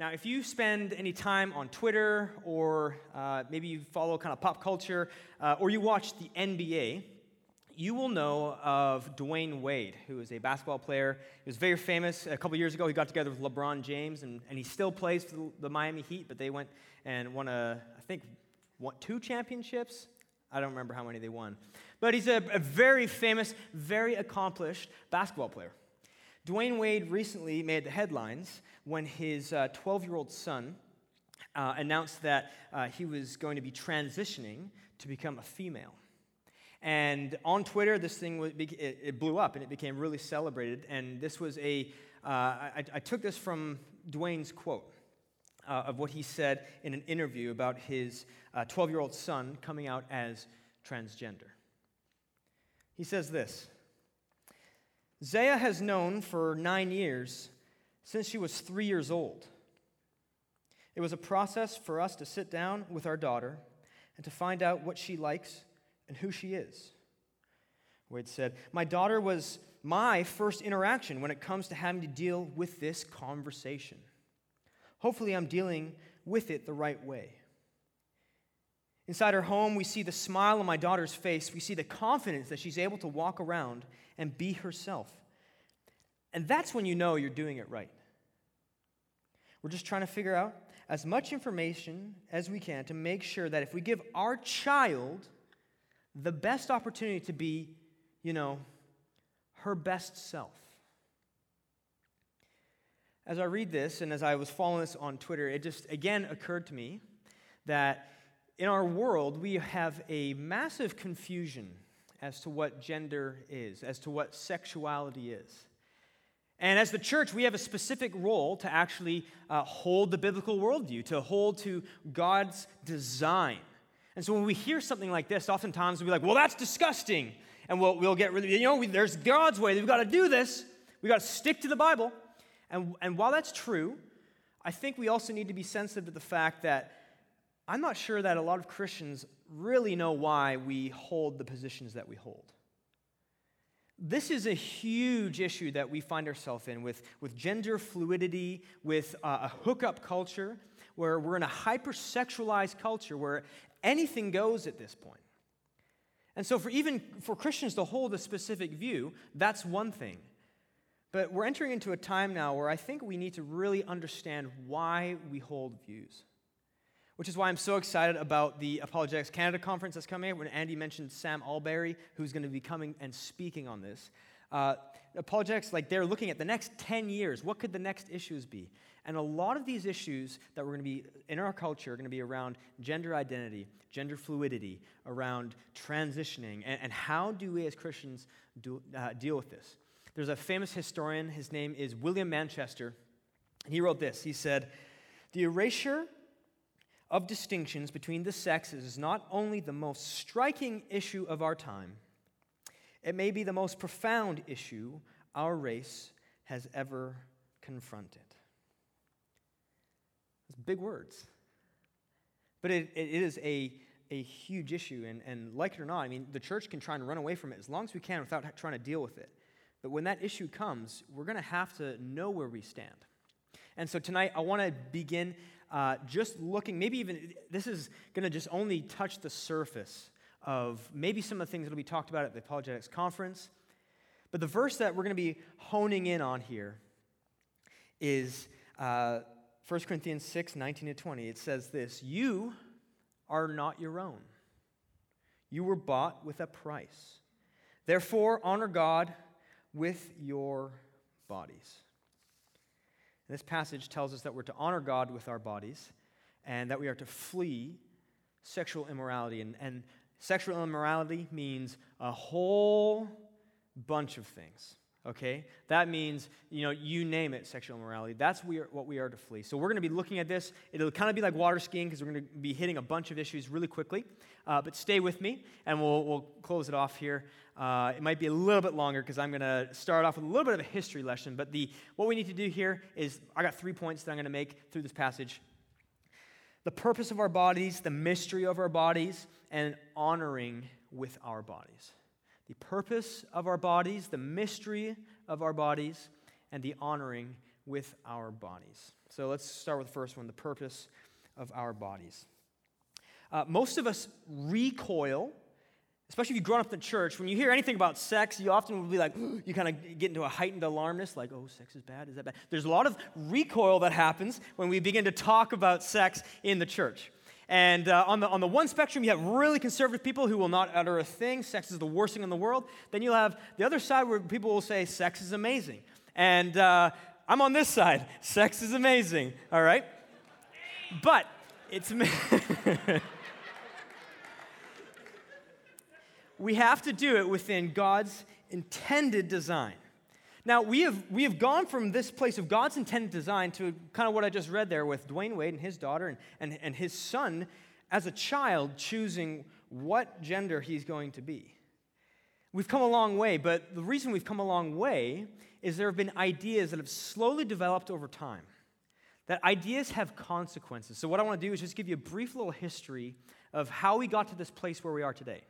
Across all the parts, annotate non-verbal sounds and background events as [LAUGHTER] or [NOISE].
Now, if you spend any time on Twitter or uh, maybe you follow kind of pop culture uh, or you watch the NBA, you will know of Dwyane Wade, who is a basketball player. He was very famous a couple years ago. He got together with LeBron James, and, and he still plays for the, the Miami Heat, but they went and won a, I think, won two championships. I don't remember how many they won. But he's a, a very famous, very accomplished basketball player. Dwyane Wade recently made the headlines when his 12 uh, year old son uh, announced that uh, he was going to be transitioning to become a female. And on Twitter, this thing it blew up and it became really celebrated. And this was a uh, I, took this from Dwyane's quote uh, of what he said in an interview about his 12 uh, year old son coming out as transgender. He says this Zaya has known for nine years since she was three years old. It was a process for us to sit down with our daughter and to find out what she likes and who she is. Wade said, My daughter was my first interaction when it comes to having to deal with this conversation. Hopefully, I'm dealing with it the right way. Inside her home, we see the smile on my daughter's face. We see the confidence that she's able to walk around and be herself. And that's when you know you're doing it right. We're just trying to figure out as much information as we can to make sure that if we give our child the best opportunity to be, you know, her best self. As I read this and as I was following this on Twitter, it just again occurred to me that in our world we have a massive confusion as to what gender is, as to what sexuality is. And as the church, we have a specific role to actually uh, hold the biblical worldview, to hold to God's design. And so when we hear something like this, oftentimes we'll be like, well, that's disgusting. And we'll, we'll get really, you know, we, there's God's way. We've got to do this. We've got to stick to the Bible. And, and while that's true, I think we also need to be sensitive to the fact that I'm not sure that a lot of Christians really know why we hold the positions that we hold. This is a huge issue that we find ourselves in with, with gender fluidity, with uh, a hookup culture, where we're in a hypersexualized culture where anything goes at this point. And so, for even for Christians to hold a specific view, that's one thing. But we're entering into a time now where I think we need to really understand why we hold views. Which is why I'm so excited about the Apologetics Canada conference that's coming up. When Andy mentioned Sam Allberry, who's going to be coming and speaking on this. Uh, apologetics, like they're looking at the next 10 years. What could the next issues be? And a lot of these issues that we're going to be in our culture are going to be around gender identity, gender fluidity, around transitioning, and, and how do we as Christians do, uh, deal with this? There's a famous historian, his name is William Manchester, and he wrote this. He said, The erasure of distinctions between the sexes is not only the most striking issue of our time, it may be the most profound issue our race has ever confronted. It's big words. But it, it is a, a huge issue. And, and like it or not, I mean, the church can try and run away from it as long as we can without trying to deal with it. But when that issue comes, we're going to have to know where we stand. And so tonight, I want to begin uh, just looking, maybe even, this is going to just only touch the surface of maybe some of the things that will be talked about at the Apologetics Conference. But the verse that we're going to be honing in on here is uh, 1 Corinthians 6 19 to 20. It says this You are not your own, you were bought with a price. Therefore, honor God with your bodies. This passage tells us that we're to honor God with our bodies and that we are to flee sexual immorality. And, and Sexual immorality means a whole bunch of things. Okay? That means, you know, you name it, sexual immorality. That's we are, what we are to flee. So we're going to be looking at this. It'll kind of be like water skiing because we're going to be hitting a bunch of issues really quickly. Uh, but stay with me and we'll, we'll close it off here. Uh, it might be a little bit longer because I'm going to start off with a little bit of a history lesson. But the, what we need to do here is I got three points that I'm going to make through this passage the purpose of our bodies, the mystery of our bodies, and honoring with our bodies. The purpose of our bodies, the mystery of our bodies, and the honoring with our bodies. So let's start with the first one the purpose of our bodies. Uh, most of us recoil, especially if you've grown up in the church. When you hear anything about sex, you often will be like, [GASPS] you kind of get into a heightened alarmness, like, oh, sex is bad, is that bad? There's a lot of recoil that happens when we begin to talk about sex in the church. And uh, on, the, on the one spectrum, you have really conservative people who will not utter a thing. Sex is the worst thing in the world. Then you'll have the other side where people will say sex is amazing. And uh, I'm on this side. [LAUGHS] Sex is amazing, all right? But it's. [LAUGHS] we have to do it within God's intended design. Now, we have, we have gone from this place of God's intended design to kind of what I just read there with Dwyane Wade and his daughter and, and, and his son as a child choosing what gender he's going to be. We've come a long way, but the reason we've come a long way is there have been ideas that have slowly developed over time. That ideas have consequences. So, what I want to do is just give you a brief little history of how we got to this place where we are today.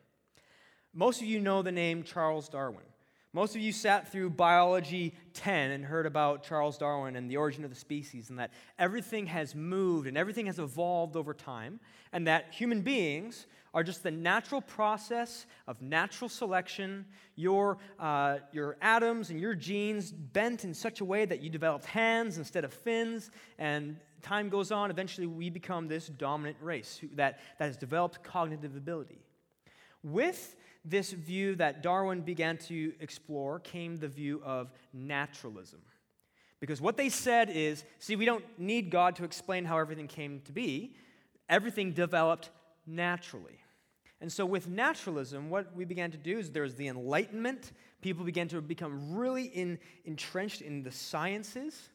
Most of you know the name Charles Darwin. Most of you sat through Biology 10 and heard about Charles Darwin and the origin of the species, and that everything has moved and everything has evolved over time, and that human beings are just the natural process of natural selection. Your, uh, your atoms and your genes bent in such a way that you developed hands instead of fins, and time goes on. Eventually, we become this dominant race that, that has developed cognitive ability. With this view that Darwin began to explore came the view of naturalism. Because what they said is see, we don't need God to explain how everything came to be, everything developed naturally. And so, with naturalism, what we began to do is there was the Enlightenment. People began to become really in, entrenched in the sciences.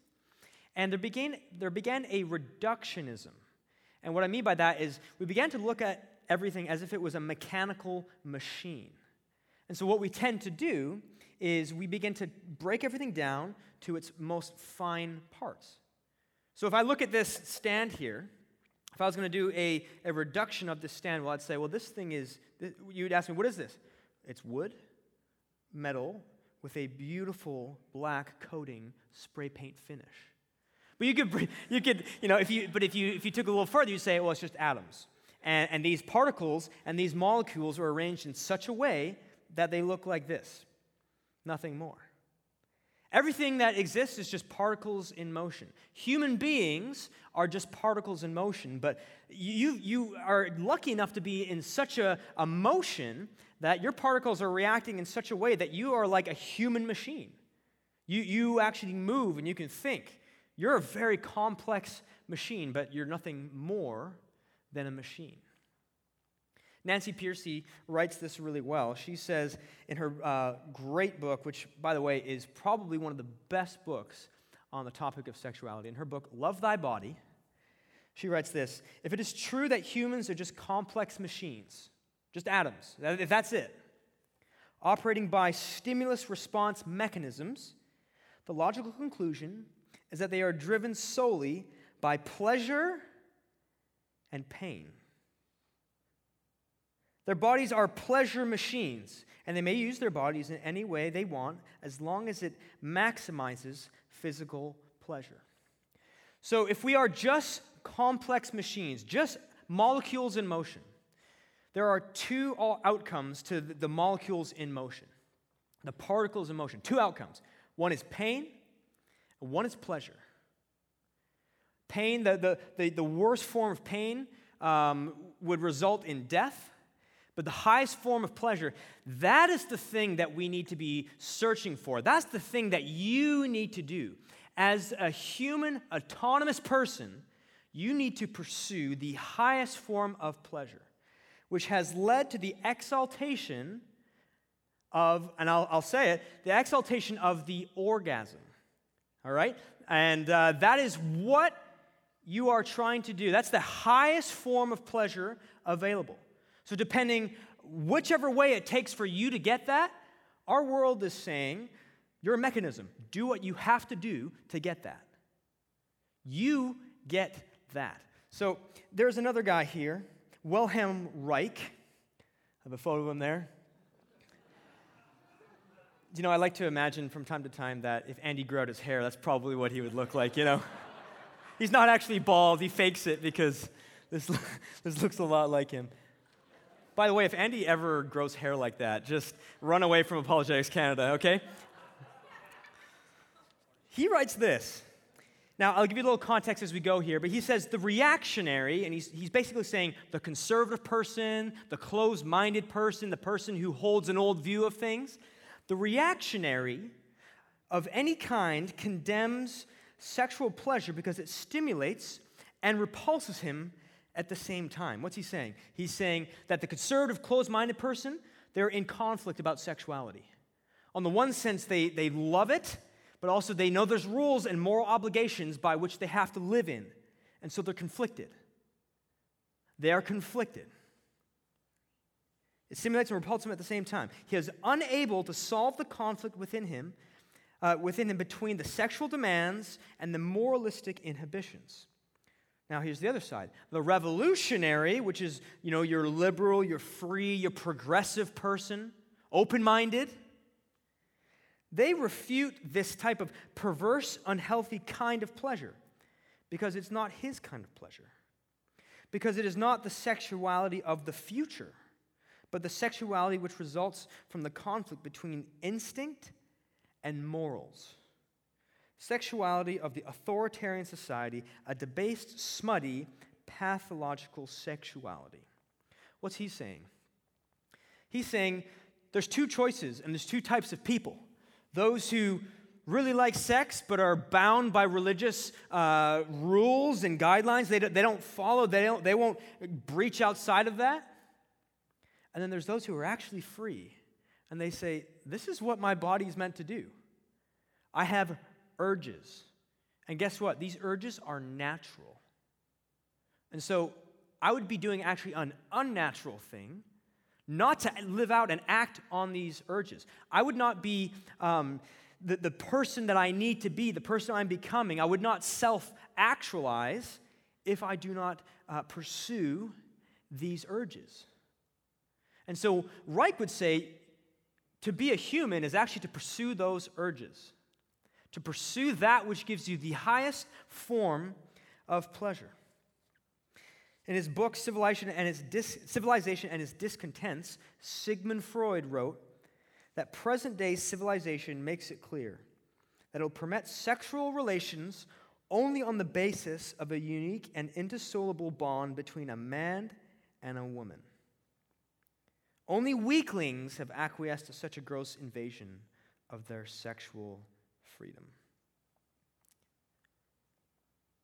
And there began, there began a reductionism. And what I mean by that is we began to look at everything as if it was a mechanical machine. And so, what we tend to do is we begin to break everything down to its most fine parts. So, if I look at this stand here, if I was going to do a, a reduction of this stand, well, I'd say, well, this thing is, you'd ask me, what is this? It's wood, metal, with a beautiful black coating spray paint finish. But you could, [LAUGHS] you could, you know, if you, but if you, if you took a little further, you'd say, well, it's just atoms. And, and these particles and these molecules are arranged in such a way that they look like this nothing more. Everything that exists is just particles in motion. Human beings are just particles in motion, but you, you are lucky enough to be in such a, a motion that your particles are reacting in such a way that you are like a human machine. You, you actually move and you can think. You're a very complex machine, but you're nothing more than a machine. Nancy Pearcey writes this really well. She says in her uh, great book, which, by the way, is probably one of the best books on the topic of sexuality, in her book, Love Thy Body, she writes this If it is true that humans are just complex machines, just atoms, if that's it, operating by stimulus response mechanisms, the logical conclusion is that they are driven solely by pleasure and pain. Their bodies are pleasure machines, and they may use their bodies in any way they want as long as it maximizes physical pleasure. So, if we are just complex machines, just molecules in motion, there are two outcomes to the molecules in motion, the particles in motion. Two outcomes one is pain, and one is pleasure. Pain, the, the, the, the worst form of pain, um, would result in death. But the highest form of pleasure, that is the thing that we need to be searching for. That's the thing that you need to do. As a human, autonomous person, you need to pursue the highest form of pleasure, which has led to the exaltation of, and I'll, I'll say it, the exaltation of the orgasm. All right? And uh, that is what you are trying to do. That's the highest form of pleasure available. So, depending whichever way it takes for you to get that, our world is saying you're a mechanism. Do what you have to do to get that. You get that. So, there's another guy here, Wilhelm Reich. I have a photo of him there. You know, I like to imagine from time to time that if Andy out his hair, that's probably what he would look like, you know? He's not actually bald, he fakes it because this, [LAUGHS] this looks a lot like him. By the way, if Andy ever grows hair like that, just run away from Apologetics Canada, okay? He writes this. Now, I'll give you a little context as we go here, but he says the reactionary, and he's, he's basically saying the conservative person, the closed minded person, the person who holds an old view of things, the reactionary of any kind condemns sexual pleasure because it stimulates and repulses him at the same time. What's he saying? He's saying that the conservative, closed minded person, they're in conflict about sexuality. On the one sense, they, they love it, but also they know there's rules and moral obligations by which they have to live in. And so they're conflicted. They are conflicted. It stimulates and repulses him at the same time. He is unable to solve the conflict within him, uh, within and between the sexual demands and the moralistic inhibitions. Now, here's the other side. The revolutionary, which is, you know, you're liberal, you're free, you're progressive person, open minded, they refute this type of perverse, unhealthy kind of pleasure because it's not his kind of pleasure. Because it is not the sexuality of the future, but the sexuality which results from the conflict between instinct and morals sexuality of the authoritarian society, a debased, smutty, pathological sexuality. What's he saying? He's saying there's two choices and there's two types of people those who really like sex but are bound by religious uh, rules and guidelines. They they don't follow, they, don't, they won't breach outside of that. And then there's those who are actually free and they say, This is what my body's meant to do. I have urges. And guess what? These urges are natural. And so I would be doing actually an unnatural thing not to live out and act on these urges. I would not be um, the, the person that I need to be, the person I'm becoming. I would not self actualize if I do not uh, pursue these urges. And so Reich would say to be a human is actually to pursue those urges to pursue that which gives you the highest form of pleasure. In his book, Civilization and its, Dis- Civilization and its Discontents, Sigmund Freud wrote that present day civilization makes it clear that it will permit sexual relations only on the basis of a unique and indissoluble bond between a man and a woman. Only weaklings have acquiesced to such a gross invasion of their sexual freedom.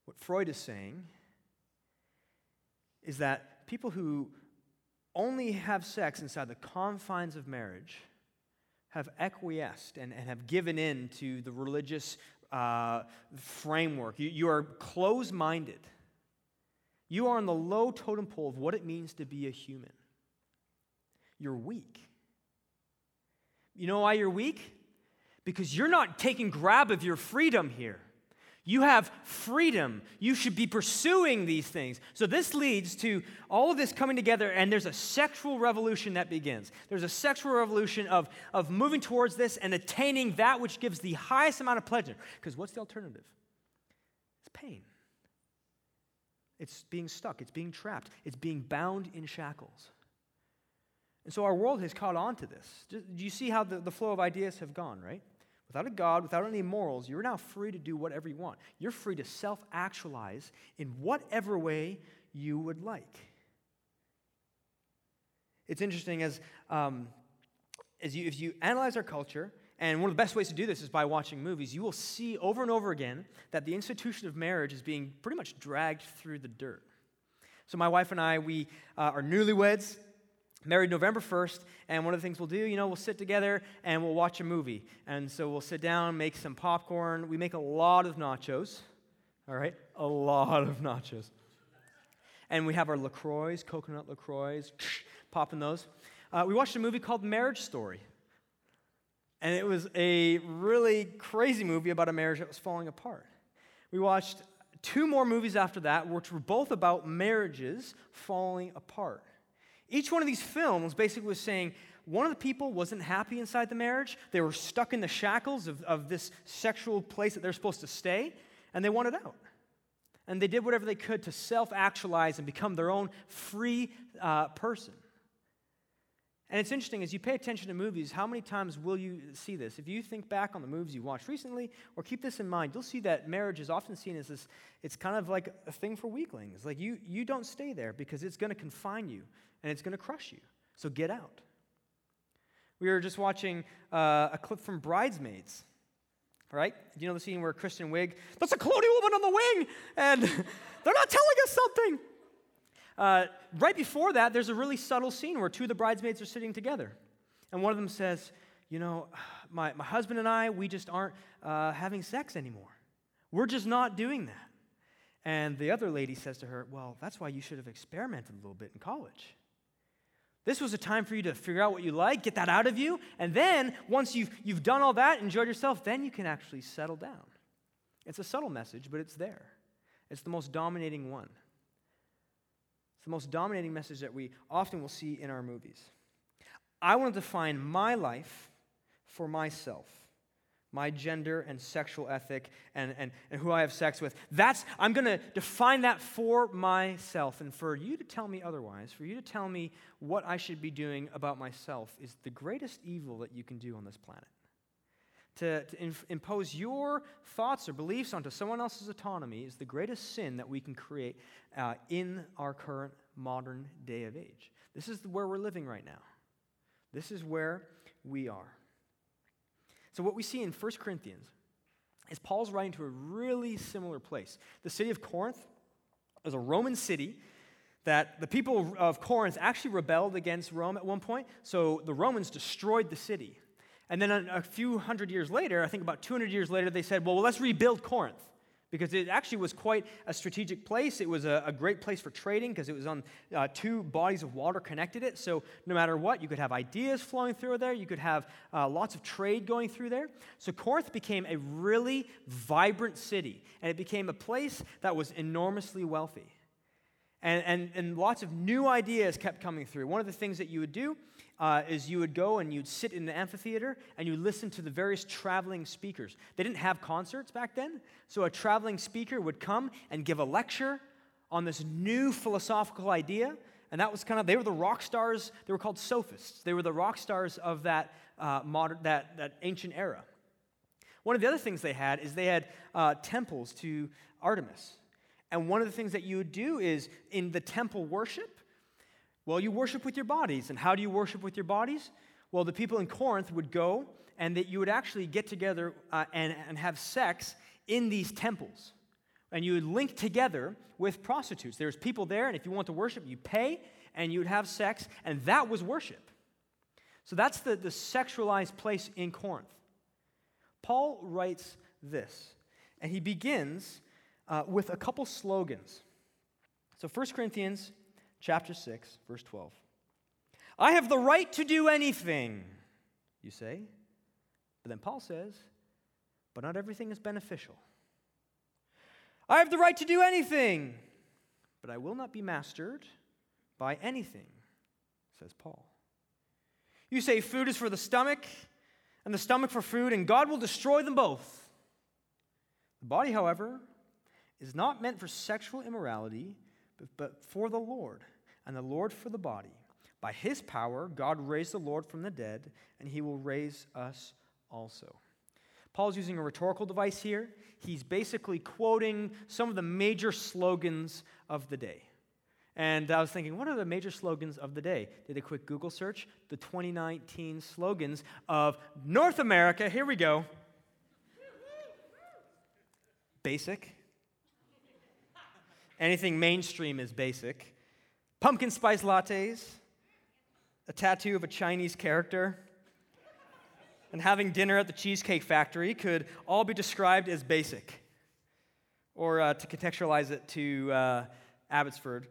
What Freud is saying is that people who only have sex inside the confines of marriage have acquiesced and, and have given in to the religious uh, framework. You, you are close minded. You are on the low totem pole of what it means to be a human. You're weak. You know why you're weak? because you're not taking grab of your freedom here. You have freedom. You should be pursuing these things. So, this leads to all of this coming together, and there's a sexual revolution that begins. There's a sexual revolution of, of moving towards this and attaining that which gives the highest amount of pleasure. Because what's the alternative? It's pain. It's being stuck, it's being trapped, it's being bound in shackles. And so, our world has caught on to this. Do you see how the, the flow of ideas have gone, right? Without a God, without any morals, you're now free to do whatever you want. You're free to self actualize in whatever way you would like. It's interesting as, um, as you, if you analyze our culture, and one of the best ways to do this is by watching movies, you will see over and over again that the institution of marriage is being pretty much dragged through the dirt. So, my wife and I, we uh, are newlyweds married November 1st, and one of the things we'll do, you know, we'll sit together and we'll watch a movie. And so we'll sit down, make some popcorn. We make a lot of nachos, all right? A lot of nachos. And we have our LaCroix, coconut LaCroix, [SNIFFS] popping those. Uh, we watched a movie called Marriage Story. And it was a really crazy movie about a marriage that was falling apart. We watched two more movies after that, which were both about marriages falling apart. Each one of these films basically was saying one of the people wasn't happy inside the marriage. They were stuck in the shackles of, of this sexual place that they're supposed to stay, and they wanted out. And they did whatever they could to self actualize and become their own free uh, person. And it's interesting, as you pay attention to movies, how many times will you see this? If you think back on the movies you watched recently, or keep this in mind, you'll see that marriage is often seen as this, it's kind of like a thing for weaklings. Like you, you don't stay there because it's going to confine you and it's going to crush you. So get out. We were just watching uh, a clip from Bridesmaids, right? You know the scene where Kristen Wiig, that's a colonial woman on the wing, and [LAUGHS] they're not telling us something. Uh, right before that, there's a really subtle scene where two of the bridesmaids are sitting together. And one of them says, You know, [SIGHS] my, my husband and I, we just aren't uh, having sex anymore. We're just not doing that. And the other lady says to her, Well, that's why you should have experimented a little bit in college. This was a time for you to figure out what you like, get that out of you, and then once you've, you've done all that, enjoyed yourself, then you can actually settle down. It's a subtle message, but it's there. It's the most dominating one. It's the most dominating message that we often will see in our movies. I want to define my life for myself, my gender and sexual ethic and, and, and who I have sex with. That's, I'm going to define that for myself. And for you to tell me otherwise, for you to tell me what I should be doing about myself, is the greatest evil that you can do on this planet to, to impose your thoughts or beliefs onto someone else's autonomy is the greatest sin that we can create uh, in our current modern day of age. This is where we're living right now. This is where we are. So, what we see in 1 Corinthians is Paul's writing to a really similar place. The city of Corinth is a Roman city that the people of Corinth actually rebelled against Rome at one point, so the Romans destroyed the city. And then a, few hundred years later, I think about 200 years later, they said, well, well let's rebuild Corinth. Because it actually was quite a strategic place. It was a, a great place for trading because it was on uh, two bodies of water connected it. So, no matter what, you could have ideas flowing through there. You could have uh, lots of trade going through there. So, Corinth became a really vibrant city, and it became a place that was enormously wealthy. And, and, and lots of new ideas kept coming through. One of the things that you would do uh, is you would go and you'd sit in the amphitheater and you listen to the various traveling speakers. They didn't have concerts back then, so a traveling speaker would come and give a lecture on this new philosophical idea. And that was kind of, they were the rock stars, they were called sophists. They were the rock stars of that, uh, modern, that, that ancient era. One of the other things they had is they had uh, temples to Artemis. And one of the things that you would do is in the temple worship, well, you worship with your bodies. And how do you worship with your bodies? Well, the people in Corinth would go and that you would actually get together uh, and, and have sex in these temples. And you would link together with prostitutes. There's people there, and if you want to worship, you pay and you would have sex, and that was worship. So that's the, the sexualized place in Corinth. Paul writes this, and he begins uh, with a couple slogans. So 1 Corinthians chapter 6, verse 12. I have the right to do anything, you say. But then Paul says, but not everything is beneficial. I have the right to do anything, but I will not be mastered by anything, says Paul. You say food is for the stomach, and the stomach for food, and God will destroy them both. The body, however, is not meant for sexual immorality, but, but for the Lord, and the Lord for the body. By his power, God raised the Lord from the dead, and he will raise us also. Paul's using a rhetorical device here. He's basically quoting some of the major slogans of the day. And I was thinking, what are the major slogans of the day? Did a quick Google search. The 2019 slogans of North America. Here we go. Basic, Anything mainstream is basic. Pumpkin spice lattes, a tattoo of a Chinese character, and having dinner at the Cheesecake Factory could all be described as basic. Or uh, to contextualize it to uh, Abbotsford,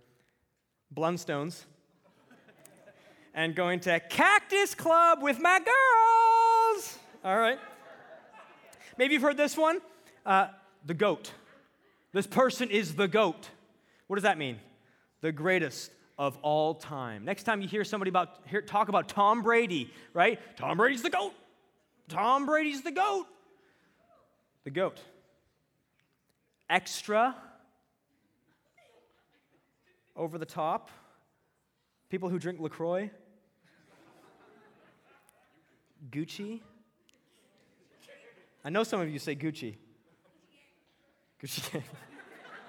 Blundstones, and going to Cactus Club with my girls. All right. Maybe you've heard this one uh, the goat. This person is the goat. What does that mean? The greatest of all time. Next time you hear somebody about hear, talk about Tom Brady, right? Tom Brady's the goat. Tom Brady's the goat. The goat. Extra over the top. People who drink LaCroix. Gucci. I know some of you say Gucci. Gucci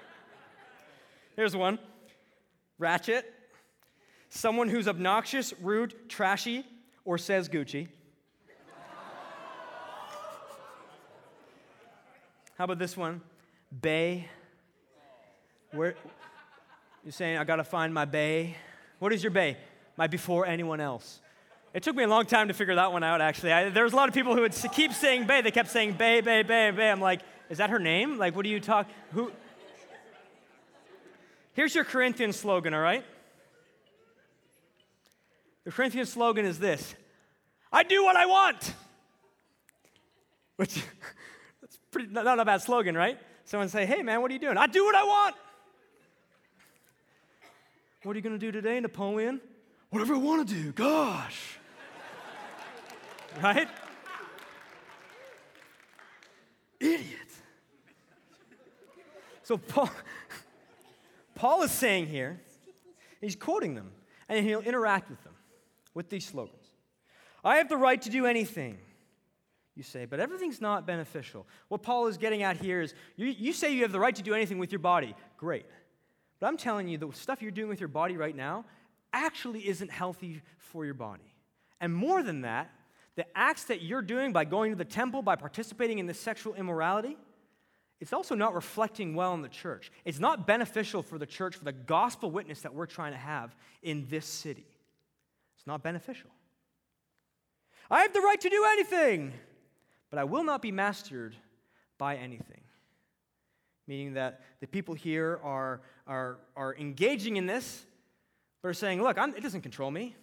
[LAUGHS] Here's one Ratchet. Someone who's obnoxious, rude, trashy, or says Gucci. How about this one? Bay. Where you're saying I gotta find my bay. What is your bay? My before anyone else. It took me a long time to figure that one out, actually. I, there was a lot of people who would keep saying Bay. They kept saying Bay, Bay, Bay, Bay. I'm like, is that her name? Like, what do you talk? Who? Here's your Corinthian slogan, all right? The Corinthian slogan is this I do what I want. Which, [LAUGHS] that's pretty, not a bad slogan, right? Someone say, hey, man, what are you doing? I do what I want. What are you going to do today, Napoleon? Whatever I want to do. Gosh right? Idiot. So Paul, [LAUGHS] Paul is saying here, he's quoting them, and he'll interact with them with these slogans. I have the right to do anything, you say, but everything's not beneficial. What Paul is getting at here is you, you say you have the right to do anything with your body. Great. But I'm telling you, the stuff you're doing with your body right now actually isn't healthy for your body. And more than that, the acts that you're doing by going to the temple, by participating in this sexual immorality, it's also not reflecting well in the church. It's not beneficial for the church, for the gospel witness that we're trying to have in this city. It's not beneficial. I have the right to do anything, but I will not be mastered by anything. Meaning that the people here are, are, are engaging in this, but are saying, look, I'm, it doesn't control me.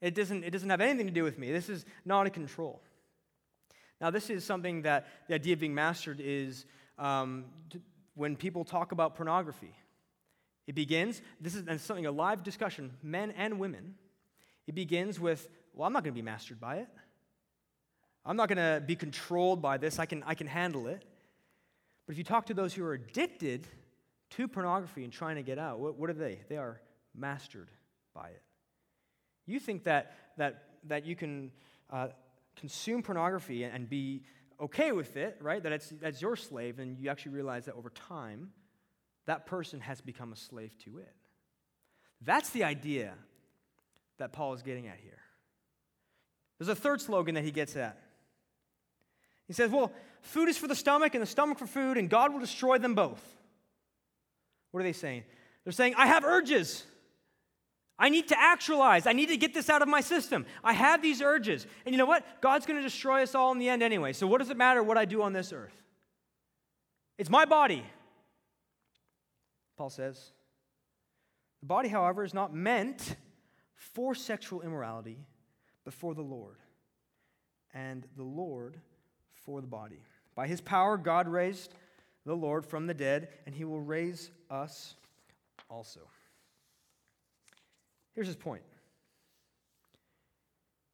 It doesn't, it doesn't have anything to do with me. This is not a control. Now, this is something that the idea of being mastered is um, when people talk about pornography. It begins, this is something, a live discussion, men and women. It begins with, well, I'm not going to be mastered by it. I'm not going to be controlled by this. I can, I can handle it. But if you talk to those who are addicted to pornography and trying to get out, what, what are they? They are mastered by it. You think that, that, that you can uh, consume pornography and be okay with it, right? That it's, that's your slave, and you actually realize that over time, that person has become a slave to it. That's the idea that Paul is getting at here. There's a third slogan that he gets at. He says, Well, food is for the stomach and the stomach for food, and God will destroy them both. What are they saying? They're saying, I have urges. I need to actualize. I need to get this out of my system. I have these urges. And you know what? God's going to destroy us all in the end anyway. So what does it matter what I do on this earth? It's my body. Paul says. The body, however, is not meant for sexual immorality, before the Lord. And the Lord for the body. By his power, God raised the Lord from the dead, and he will raise us also. Here's his point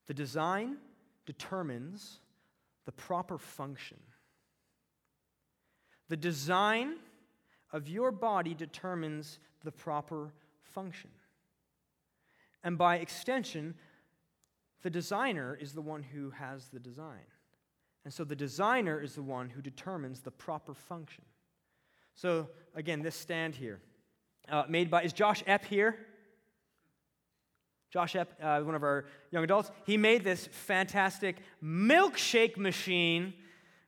the design determines the proper function. The design of your body determines the proper function. And by extension, the designer is the one who has the design. And so the designer is the one who determines the proper function. So, again, this stand here, uh, made by, is Josh Epp here? Josh Epp, uh, one of our young adults, he made this fantastic milkshake machine,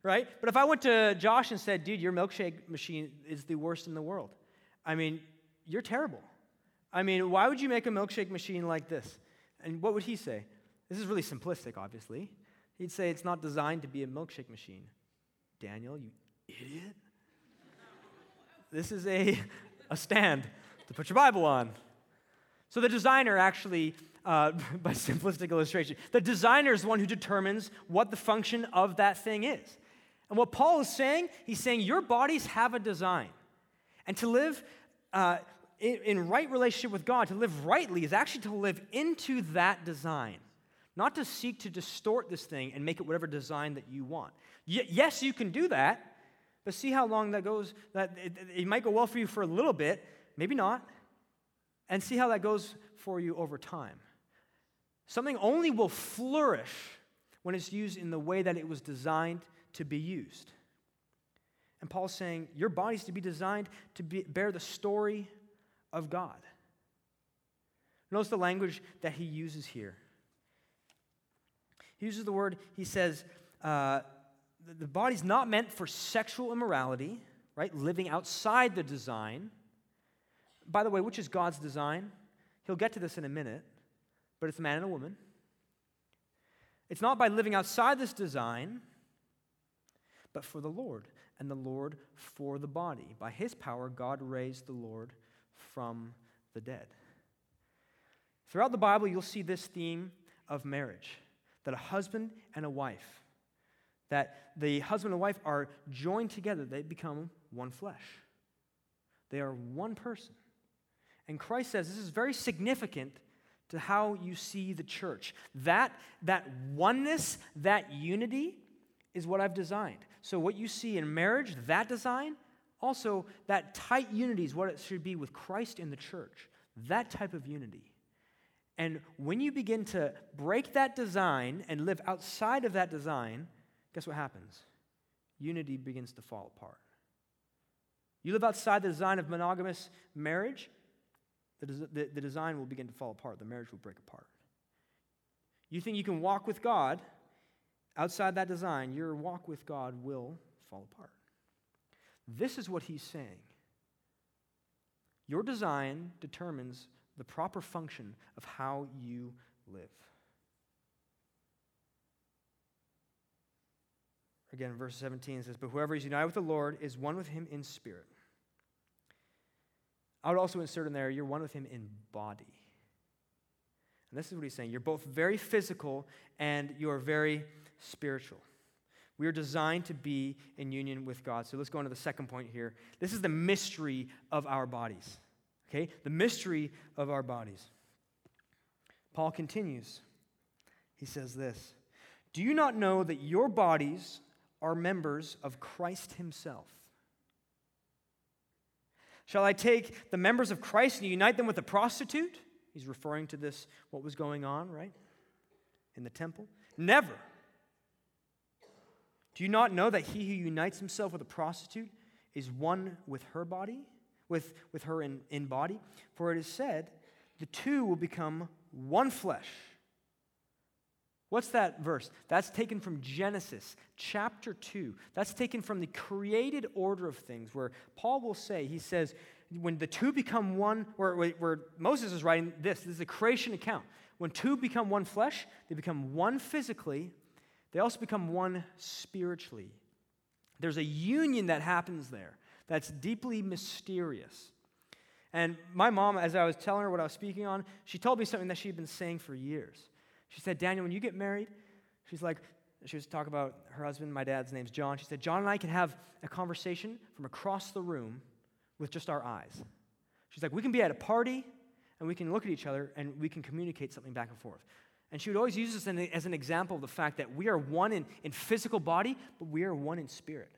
right? But if I went to Josh and said, dude, your milkshake machine is the worst in the world, I mean, you're terrible. I mean, why would you make a milkshake machine like this? And what would he say? This is really simplistic, obviously. He'd say it's not designed to be a milkshake machine. Daniel, you idiot. this is a, [LAUGHS] a stand to put your Bible on. So the designer actually, uh, [LAUGHS] by simplistic illustration, the designer is the one who determines what the function of that thing is. And what Paul is saying, he's saying your bodies have a design. And to live uh, in, in right relationship with God, to live rightly, is actually to live into that design. Not to seek to distort this thing and make it whatever design that you want. Y- yes, you can do that, but see how long that goes. That it, it might go well for you for a little bit, maybe not. and see how that goes for you over time. Something only will flourish when it's used in the way that it was designed to be used. And Paul's saying, Your body's to be designed to be, bear the story of God. Notice the language that he uses here. He uses the word, he says, uh, the body's not meant for sexual immorality, right? Living outside the design. By the way, which is God's design? He'll get to this in a minute, but it's a man and a woman. It's not by living outside this design, but for the Lord, and the Lord for the body. By his power, God raised the Lord from the dead. Throughout the Bible, you'll see this theme of marriage that a husband and a wife, that the husband and wife are joined together, they become one flesh. They are one person. And Christ says this is very significant to how you see the church. That, that oneness, that unity is what I've designed. So, what you see in marriage, that design, also that tight unity is what it should be with Christ in the church. That type of unity. And when you begin to break that design and live outside of that design, guess what happens? Unity begins to fall apart. You live outside the design of monogamous marriage, the, the, the design will begin to fall apart. The marriage will break apart. You think you can walk with God outside that design, your walk with God will fall apart. This is what he's saying. Your design determines the proper function of how you live. Again, verse 17 says, But whoever is united with the Lord is one with him in spirit. I would also insert in there, you're one with him in body. And this is what he's saying. You're both very physical and you're very spiritual. We are designed to be in union with God. So let's go into the second point here. This is the mystery of our bodies. Okay? The mystery of our bodies. Paul continues. He says this Do you not know that your bodies are members of Christ Himself? Shall I take the members of Christ and unite them with a prostitute? He's referring to this, what was going on, right? In the temple? Never. Do you not know that he who unites himself with a prostitute is one with her body? with, with her in, in body. For it is said, the two will become one flesh. What's that verse? That's taken from Genesis chapter 2. That's taken from the created order of things, where Paul will say, he says, when the two become one, or where Moses is writing this, this is a creation account. When two become one flesh, they become one physically, they also become one spiritually. There's a union that happens there that's deeply mysterious. And my mom, as I was telling her what I was speaking on, she told me something that she'd been saying for years. She said, Daniel, when you get married, she's like, she was talking about her husband, my dad's name's John. She said, John and I can have a conversation from across the room with just our eyes. She's like, we can be at a party and we can look at each other and we can communicate something back and forth. And she would always use this as an example of the fact that we are one in, in physical body, but we are one in spirit.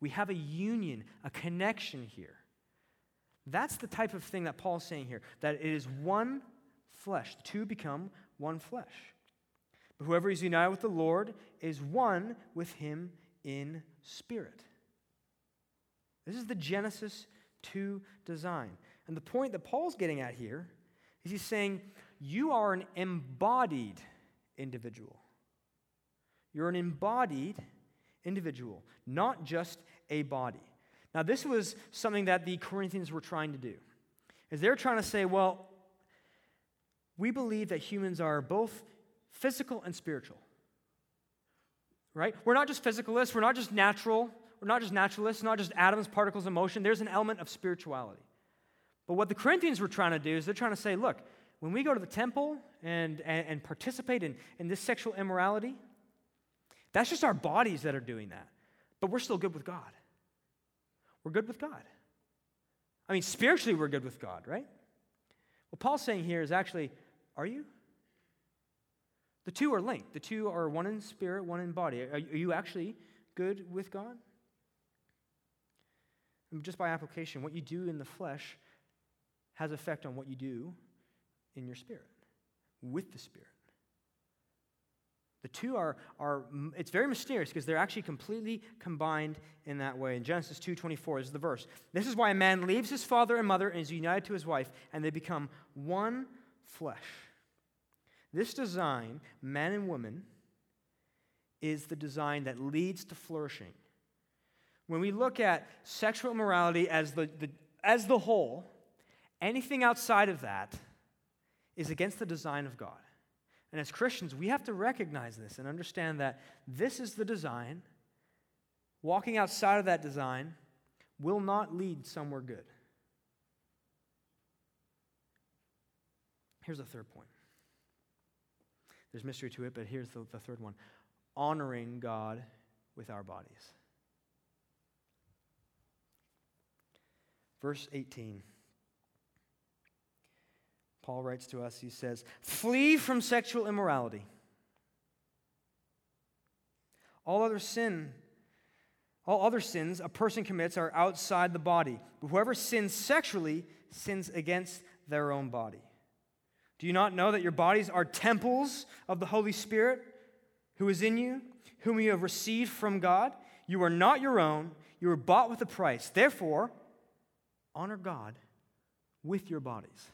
We have a union, a connection here. That's the type of thing that Paul's saying here that it is one flesh. The two become one flesh. But whoever is united with the Lord is one with him in spirit. This is the Genesis 2 design. And the point that Paul's getting at here is he's saying, You are an embodied individual. You're an embodied individual, not just a body. Now, this was something that the Corinthians were trying to do. Is they're trying to say, well, we believe that humans are both physical and spiritual. Right? We're not just physicalists, we're not just natural, we're not just naturalists, not just atoms, particles, and motion. There's an element of spirituality. But what the Corinthians were trying to do is they're trying to say, look, when we go to the temple and, and, and participate in, in this sexual immorality, that's just our bodies that are doing that. But we're still good with God. We're good with God. I mean, spiritually, we're good with God, right? What Paul's saying here is actually, are you? The two are linked. The two are one in spirit, one in body. Are you actually good with God? And just by application, what you do in the flesh has effect on what you do in your spirit, with the Spirit. The two are, are it's very mysterious because they're actually completely combined in that way. In Genesis 2.24 is the verse. This is why a man leaves his father and mother and is united to his wife, and they become one flesh. This design, man and woman, is the design that leads to flourishing. When we look at sexual immorality as the, the, as the whole, anything outside of that is against the design of God. And as Christians, we have to recognize this and understand that this is the design. Walking outside of that design will not lead somewhere good. Here's the third point. There's mystery to it, but here's the, the third one honoring God with our bodies. Verse 18. Paul writes to us, he says, Flee from sexual immorality. All other sin, all other sins a person commits are outside the body. But whoever sins sexually sins against their own body. Do you not know that your bodies are temples of the Holy Spirit who is in you, whom you have received from God? You are not your own, you were bought with a price. Therefore, honor God with your bodies.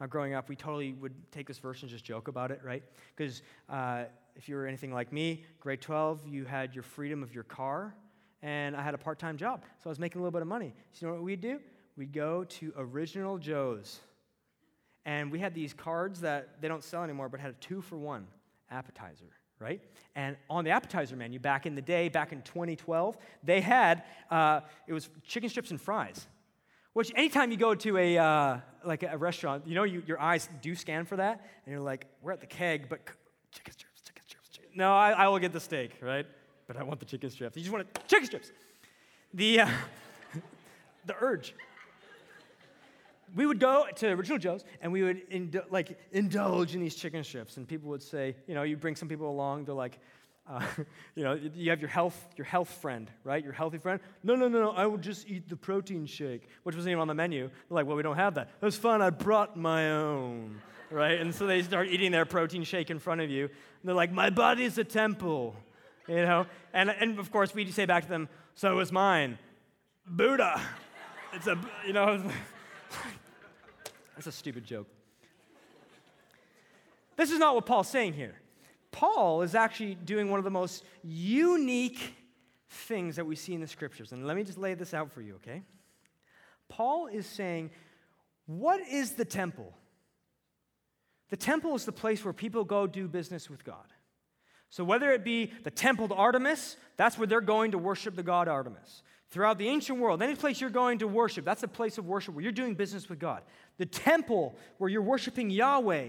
Now, growing up, we totally would take this verse and just joke about it, right? Because uh, if you were anything like me, grade 12, you had your freedom of your car, and I had a part time job. So I was making a little bit of money. So you know what we'd do? We'd go to Original Joe's. And we had these cards that they don't sell anymore, but had a two for one appetizer, right? And on the appetizer menu back in the day, back in 2012, they had, uh, it was chicken strips and fries. Which anytime you go to a uh, like a restaurant, you know you, your eyes do scan for that, and you're like, we're at the keg, but chicken strips, chicken strips, chicken. No, I, I will get the steak, right? But I want the chicken strips. You just want chicken strips. The uh, [LAUGHS] the urge. We would go to Original Joe's and we would ind- like indulge in these chicken strips, and people would say, you know, you bring some people along, they're like, uh, [LAUGHS] you know, you have your health, your health friend, right? Your healthy friend. No, no, no, no. I will just eat the protein shake, which wasn't even on the menu. They're like, well, we don't have that. Was fun. I brought my own, right? And so they start eating their protein shake in front of you. And they're like, my body is a temple, you know. And and of course we say back to them, so is mine. Buddha. It's a, you know. [LAUGHS] That's a stupid joke. This is not what Paul's saying here. Paul is actually doing one of the most unique things that we see in the scriptures. And let me just lay this out for you, okay? Paul is saying, What is the temple? The temple is the place where people go do business with God. So, whether it be the temple to Artemis, that's where they're going to worship the god Artemis. Throughout the ancient world, any place you're going to worship, that's a place of worship where you're doing business with God. The temple where you're worshiping Yahweh,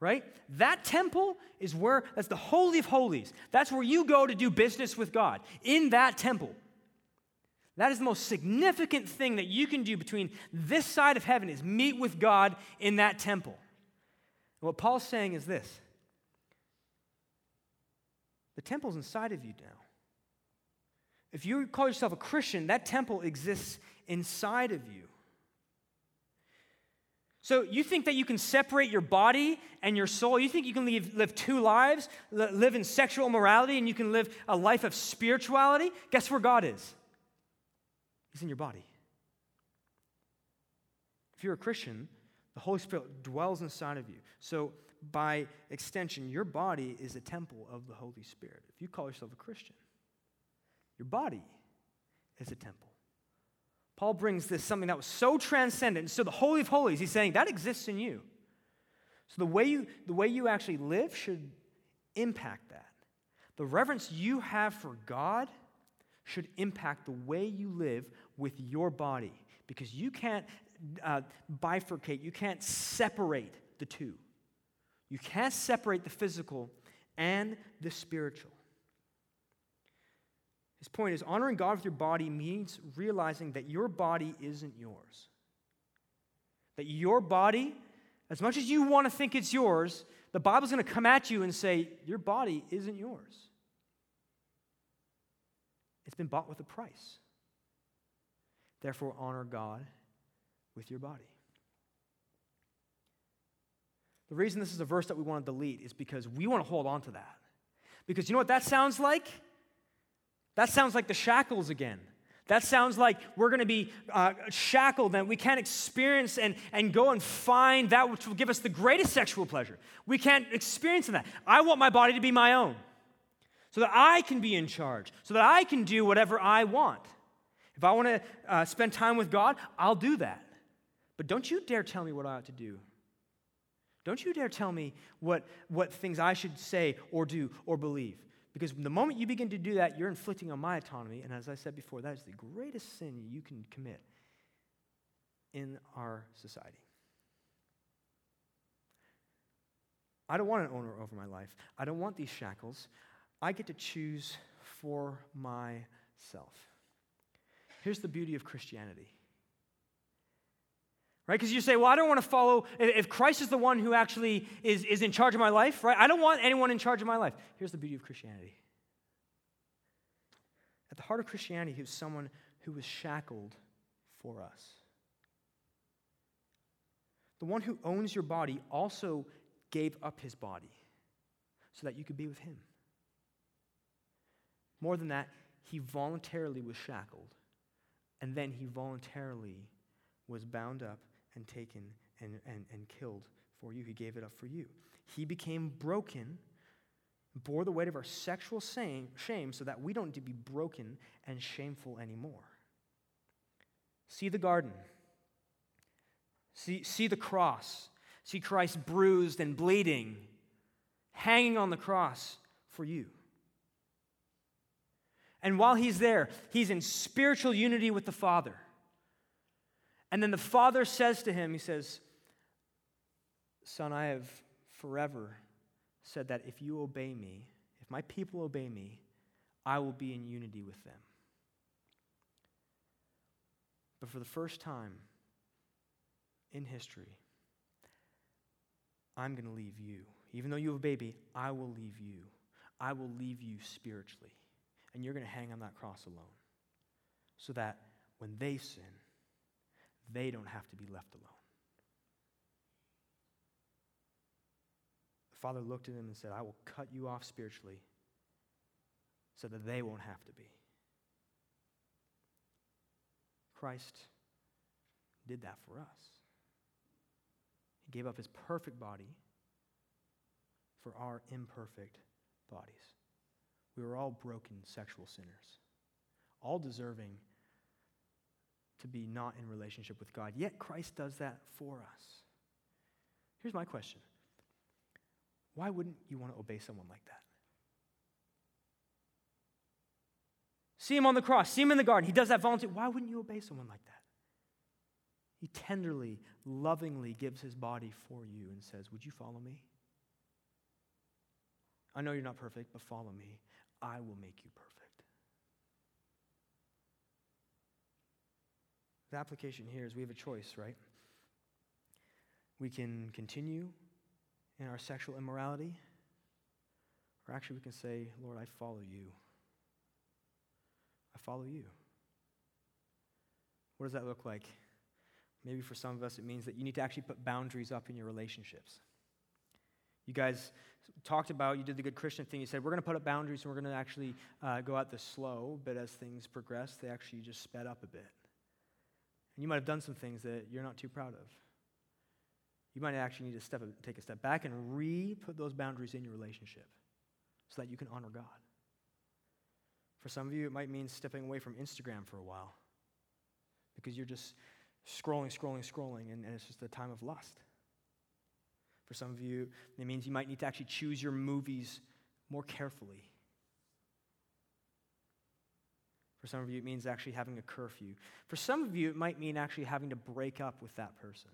right? That temple is where, that's the Holy of Holies. That's where you go to do business with God, in that temple. That is the most significant thing that you can do between this side of heaven is meet with God in that temple. And what Paul's saying is this the temple's inside of you now. If you call yourself a Christian, that temple exists inside of you. So you think that you can separate your body and your soul? You think you can live, live two lives, live in sexual morality, and you can live a life of spirituality? Guess where God is? He's in your body. If you're a Christian, the Holy Spirit dwells inside of you. So, by extension, your body is a temple of the Holy Spirit. If you call yourself a Christian, your body is a temple. Paul brings this something that was so transcendent. So the Holy of Holies, he's saying that exists in you. So the way you, the way you actually live should impact that. The reverence you have for God should impact the way you live with your body because you can't uh, bifurcate, you can't separate the two. You can't separate the physical and the spiritual. His point is honoring God with your body means realizing that your body isn't yours. That your body, as much as you want to think it's yours, the Bible's going to come at you and say, Your body isn't yours. It's been bought with a price. Therefore, honor God with your body. The reason this is a verse that we want to delete is because we want to hold on to that. Because you know what that sounds like? That sounds like the shackles again. That sounds like we're going to be uh, shackled and we can't experience and, and go and find that which will give us the greatest sexual pleasure. We can't experience that. I want my body to be my own so that I can be in charge, so that I can do whatever I want. If I want to uh, spend time with God, I'll do that. But don't you dare tell me what I ought to do. Don't you dare tell me what, what things I should say or do or believe. Because the moment you begin to do that, you're inflicting on my autonomy. And as I said before, that is the greatest sin you can commit in our society. I don't want an owner over my life. I don't want these shackles. I get to choose for myself. Here's the beauty of Christianity right? Because you say, well, I don't want to follow, if Christ is the one who actually is, is in charge of my life, right? I don't want anyone in charge of my life. Here's the beauty of Christianity. At the heart of Christianity, he was someone who was shackled for us. The one who owns your body also gave up his body so that you could be with him. More than that, he voluntarily was shackled, and then he voluntarily was bound up and taken and, and, and killed for you. He gave it up for you. He became broken, bore the weight of our sexual shame so that we don't need to be broken and shameful anymore. See the garden. See, see the cross. See Christ bruised and bleeding, hanging on the cross for you. And while he's there, he's in spiritual unity with the Father. And then the father says to him, He says, Son, I have forever said that if you obey me, if my people obey me, I will be in unity with them. But for the first time in history, I'm going to leave you. Even though you have a baby, I will leave you. I will leave you spiritually. And you're going to hang on that cross alone. So that when they sin, they don't have to be left alone. The father looked at him and said, I will cut you off spiritually so that they won't have to be. Christ did that for us. He gave up his perfect body for our imperfect bodies. We were all broken sexual sinners, all deserving to be not in relationship with God. Yet Christ does that for us. Here's my question Why wouldn't you want to obey someone like that? See him on the cross, see him in the garden. He does that voluntarily. Why wouldn't you obey someone like that? He tenderly, lovingly gives his body for you and says, Would you follow me? I know you're not perfect, but follow me. I will make you perfect. The application here is we have a choice, right? We can continue in our sexual immorality, or actually we can say, Lord, I follow you. I follow you. What does that look like? Maybe for some of us, it means that you need to actually put boundaries up in your relationships. You guys talked about, you did the good Christian thing. You said, we're going to put up boundaries and we're going to actually uh, go out this slow, but as things progress, they actually just sped up a bit. And you might have done some things that you're not too proud of. You might actually need to step, take a step back and re put those boundaries in your relationship so that you can honor God. For some of you, it might mean stepping away from Instagram for a while because you're just scrolling, scrolling, scrolling, and, and it's just a time of lust. For some of you, it means you might need to actually choose your movies more carefully For some of you, it means actually having a curfew. For some of you, it might mean actually having to break up with that person,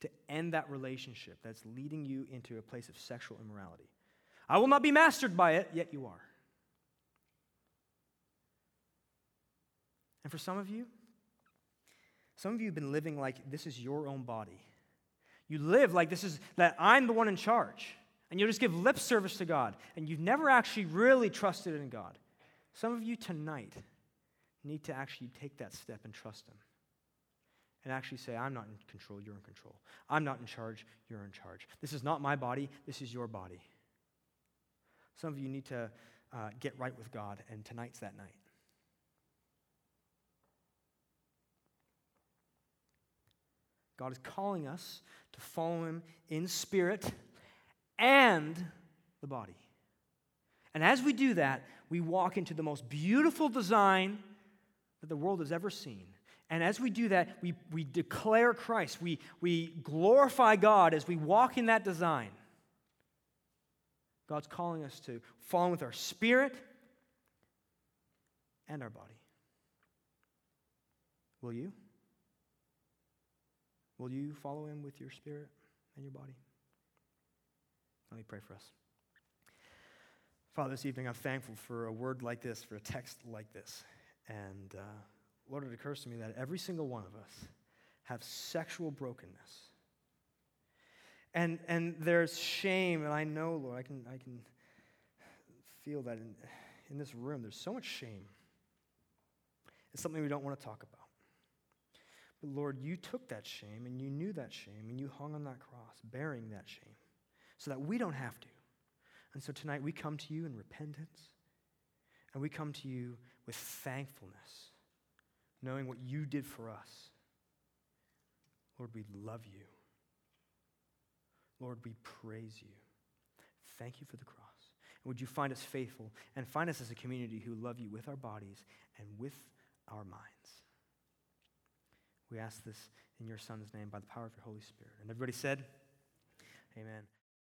to end that relationship that's leading you into a place of sexual immorality. I will not be mastered by it, yet you are. And for some of you, some of you have been living like this is your own body. You live like this is that I'm the one in charge. And you just give lip service to God. And you've never actually really trusted in God. Some of you tonight need to actually take that step and trust Him and actually say, I'm not in control, you're in control. I'm not in charge, you're in charge. This is not my body, this is your body. Some of you need to uh, get right with God, and tonight's that night. God is calling us to follow Him in spirit and the body. And as we do that, we walk into the most beautiful design that the world has ever seen. And as we do that, we, we declare Christ. We, we glorify God as we walk in that design. God's calling us to follow with our spirit and our body. Will you? Will you follow him with your spirit and your body? Let me pray for us. Father, this evening I'm thankful for a word like this, for a text like this. And uh, Lord, it occurs to me that every single one of us have sexual brokenness. And, and there's shame, and I know, Lord, I can, I can feel that in, in this room. There's so much shame. It's something we don't want to talk about. But Lord, you took that shame, and you knew that shame, and you hung on that cross, bearing that shame, so that we don't have to. And so tonight we come to you in repentance, and we come to you with thankfulness, knowing what you did for us. Lord, we love you. Lord, we praise you. Thank you for the cross. And would you find us faithful and find us as a community who love you with our bodies and with our minds? We ask this in your Son's name by the power of your Holy Spirit. And everybody said, Amen.